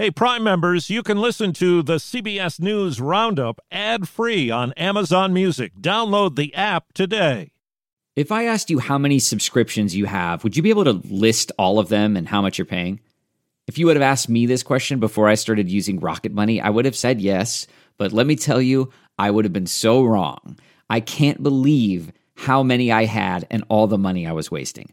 Hey, Prime members, you can listen to the CBS News Roundup ad free on Amazon Music. Download the app today. If I asked you how many subscriptions you have, would you be able to list all of them and how much you're paying? If you would have asked me this question before I started using Rocket Money, I would have said yes. But let me tell you, I would have been so wrong. I can't believe how many I had and all the money I was wasting.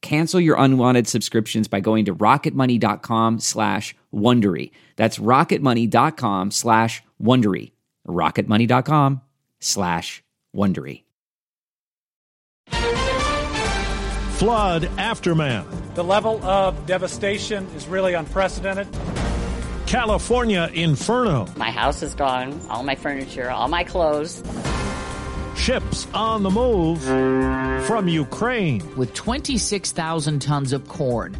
Cancel your unwanted subscriptions by going to rocketmoney.com slash Wondery. That's rocketmoney.com slash Wondery. rocketmoney.com slash Wondery. Flood aftermath. The level of devastation is really unprecedented. California inferno. My house is gone, all my furniture, all my clothes. Ships on the move from Ukraine. with 26,000 tons of corn.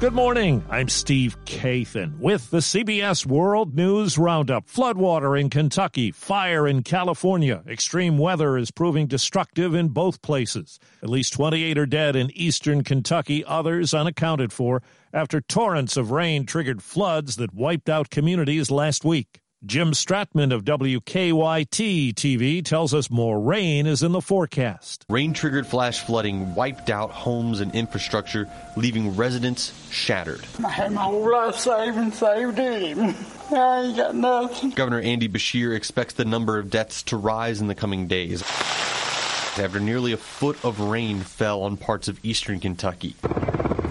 Good morning. I'm Steve Kathan with the CBS World News Roundup. Floodwater in Kentucky, fire in California. Extreme weather is proving destructive in both places. At least 28 are dead in eastern Kentucky, others unaccounted for after torrents of rain triggered floods that wiped out communities last week. Jim Stratman of WKYT TV tells us more rain is in the forecast. Rain triggered flash flooding wiped out homes and infrastructure, leaving residents shattered. I had my whole life saved and saved him. I ain't got nothing. Governor Andy Beshear expects the number of deaths to rise in the coming days after nearly a foot of rain fell on parts of eastern Kentucky.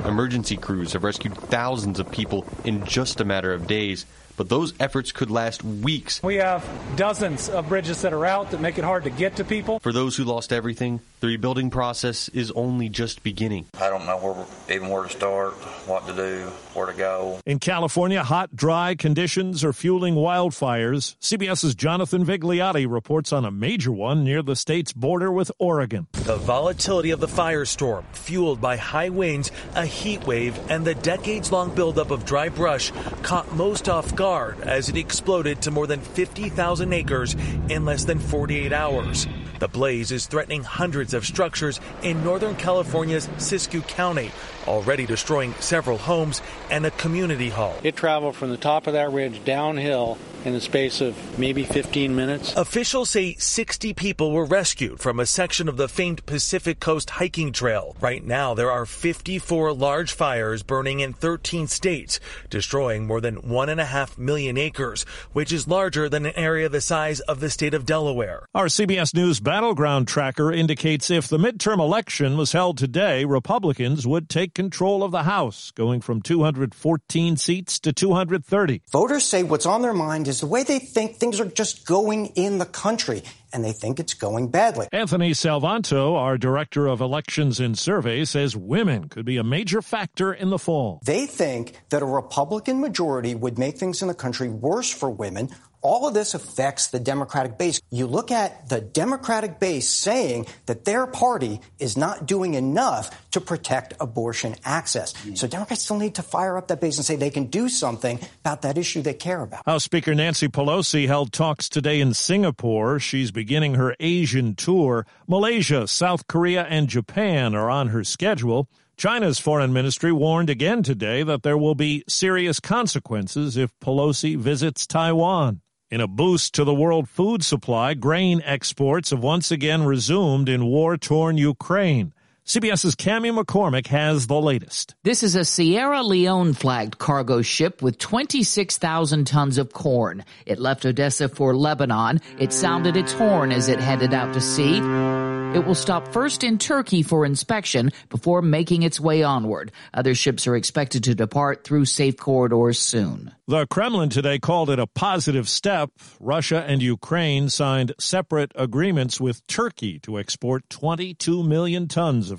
Emergency crews have rescued thousands of people in just a matter of days, but those efforts could last weeks. We have dozens of bridges that are out that make it hard to get to people. For those who lost everything, the rebuilding process is only just beginning. I don't know where even where to start, what to do, where to go. In California, hot, dry conditions are fueling wildfires. CBS's Jonathan Vigliotti reports on a major one near the state's border with Oregon. The volatility of the firestorm, fueled by high winds, a heat wave, and the decades long buildup of dry brush, caught most off guard as it exploded to more than 50,000 acres in less than 48 hours. The blaze is threatening hundreds of structures in Northern California's Siskiyou County, already destroying several homes and a community hall. It traveled from the top of that ridge downhill in the space of maybe 15 minutes. Officials say 60 people were rescued from a section of the famed Pacific Coast hiking trail. Right now, there are 54 large fires burning in 13 states, destroying more than one and a half million acres, which is larger than an area the size of the state of Delaware. Our CBS News battleground tracker indicates if the midterm election was held today, Republicans would take control of the House, going from 214 seats to 230. Voters say what's on their mind is the way they think things are just going in the country, and they think it's going badly. Anthony Salvanto, our director of elections and survey, says women could be a major factor in the fall. They think that a Republican majority would make things in the country worse for women. All of this affects the Democratic base. You look at the Democratic base saying that their party is not doing enough to protect abortion access. Mm. So Democrats still need to fire up that base and say they can do something about that issue they care about. House Speaker Nancy Pelosi held talks today in Singapore. She's beginning her Asian tour. Malaysia, South Korea, and Japan are on her schedule. China's foreign ministry warned again today that there will be serious consequences if Pelosi visits Taiwan. In a boost to the world food supply, grain exports have once again resumed in war torn Ukraine. CBS's Cami McCormick has the latest. This is a Sierra Leone flagged cargo ship with 26,000 tons of corn. It left Odessa for Lebanon. It sounded its horn as it headed out to sea. It will stop first in Turkey for inspection before making its way onward. Other ships are expected to depart through safe corridors soon. The Kremlin today called it a positive step. Russia and Ukraine signed separate agreements with Turkey to export 22 million tons of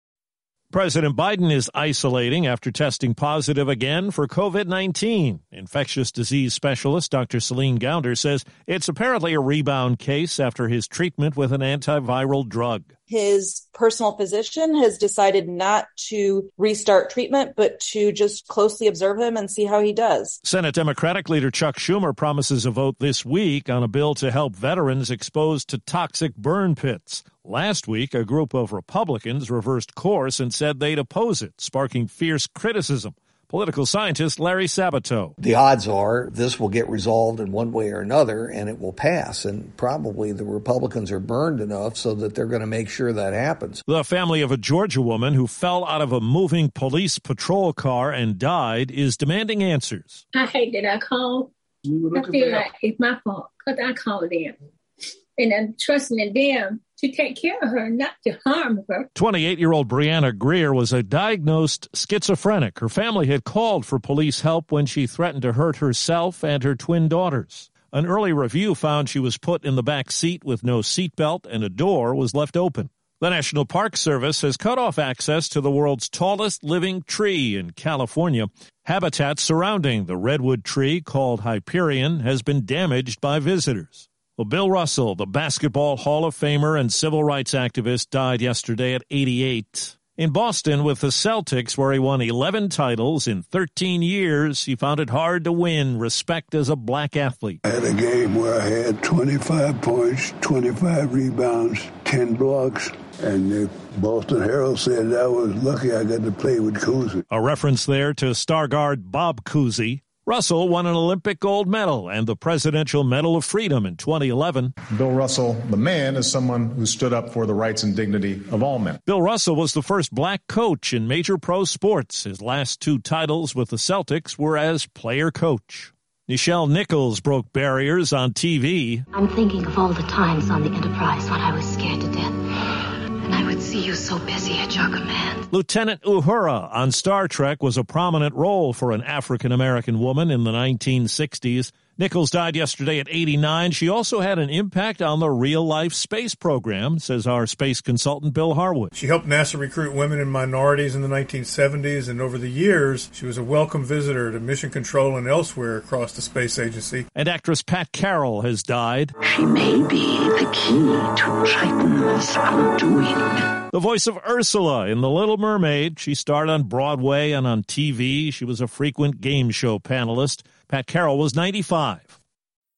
President Biden is isolating after testing positive again for COVID 19. Infectious disease specialist Dr. Celine Gounder says it's apparently a rebound case after his treatment with an antiviral drug his personal physician has decided not to restart treatment, but to just closely observe him and see how he does. Senate Democratic leader Chuck Schumer promises a vote this week on a bill to help veterans exposed to toxic burn pits. Last week, a group of Republicans reversed course and said they'd oppose it, sparking fierce criticism political scientist Larry Sabato. The odds are this will get resolved in one way or another and it will pass. And probably the Republicans are burned enough so that they're going to make sure that happens. The family of a Georgia woman who fell out of a moving police patrol car and died is demanding answers. I hate that I called. I feel like it's my fault because I called them. And I'm trusting in them to take care of her, not to harm her. 28 year old Brianna Grier was a diagnosed schizophrenic. Her family had called for police help when she threatened to hurt herself and her twin daughters. An early review found she was put in the back seat with no seatbelt and a door was left open. The National Park Service has cut off access to the world's tallest living tree in California. Habitat surrounding the redwood tree called Hyperion has been damaged by visitors. Well, Bill Russell, the Basketball Hall of Famer and civil rights activist, died yesterday at 88. In Boston with the Celtics, where he won 11 titles in 13 years, he found it hard to win respect as a black athlete. I had a game where I had 25 points, 25 rebounds, 10 blocks, and the Boston Herald said I was lucky I got to play with Cousy. A reference there to star guard Bob Cousy, Russell won an Olympic gold medal and the Presidential Medal of Freedom in 2011. Bill Russell, the man, is someone who stood up for the rights and dignity of all men. Bill Russell was the first black coach in major pro sports. His last two titles with the Celtics were as player coach. Nichelle Nichols broke barriers on TV. I'm thinking of all the times on the Enterprise when I was scared to death. See you so busy at your command. Lieutenant Uhura on Star Trek was a prominent role for an African American woman in the 1960s. Nichols died yesterday at 89. She also had an impact on the real life space program, says our space consultant Bill Harwood. She helped NASA recruit women and minorities in the 1970s, and over the years, she was a welcome visitor to mission control and elsewhere across the space agency. And actress Pat Carroll has died. She may be the key to Triton's undoing. The voice of Ursula in The Little Mermaid. She starred on Broadway and on TV. She was a frequent game show panelist. Pat Carroll was 95.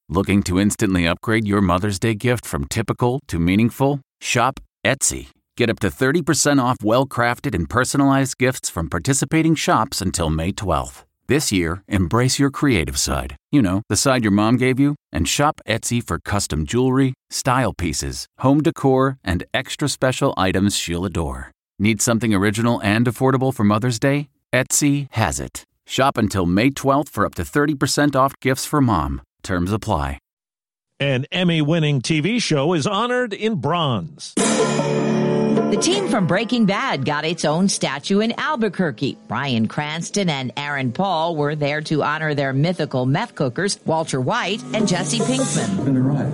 Looking to instantly upgrade your Mother's Day gift from typical to meaningful? Shop Etsy. Get up to 30% off well crafted and personalized gifts from participating shops until May 12th. This year, embrace your creative side. You know, the side your mom gave you, and shop Etsy for custom jewelry, style pieces, home decor, and extra special items she'll adore. Need something original and affordable for Mother's Day? Etsy has it. Shop until May 12th for up to 30% off gifts for mom. Terms apply. An Emmy winning TV show is honored in bronze. The team from Breaking Bad got its own statue in Albuquerque. Bryan Cranston and Aaron Paul were there to honor their mythical meth cookers, Walter White and Jesse Pinkman. Been a ride,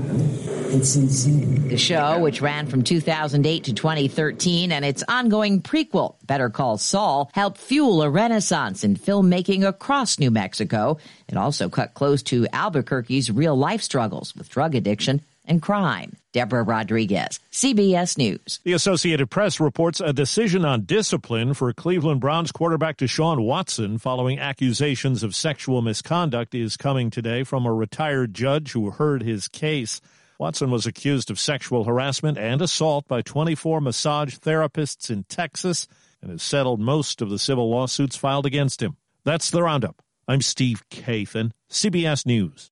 it's insane. The show, which ran from 2008 to 2013, and its ongoing prequel, Better Call Saul, helped fuel a renaissance in filmmaking across New Mexico. It also cut close to Albuquerque's real life struggles with drug addiction and crime. Deborah Rodriguez, CBS News. The Associated Press reports a decision on discipline for Cleveland Browns quarterback Deshaun Watson following accusations of sexual misconduct is coming today from a retired judge who heard his case. Watson was accused of sexual harassment and assault by 24 massage therapists in Texas and has settled most of the civil lawsuits filed against him. That's the roundup. I'm Steve Kathan, CBS News.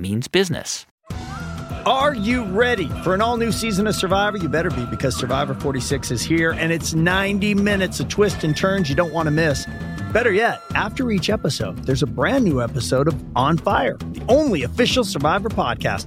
means business. Are you ready for an all new season of Survivor? You better be because Survivor 46 is here and it's 90 minutes of twists and turns you don't want to miss. Better yet, after each episode, there's a brand new episode of On Fire, the only official Survivor podcast.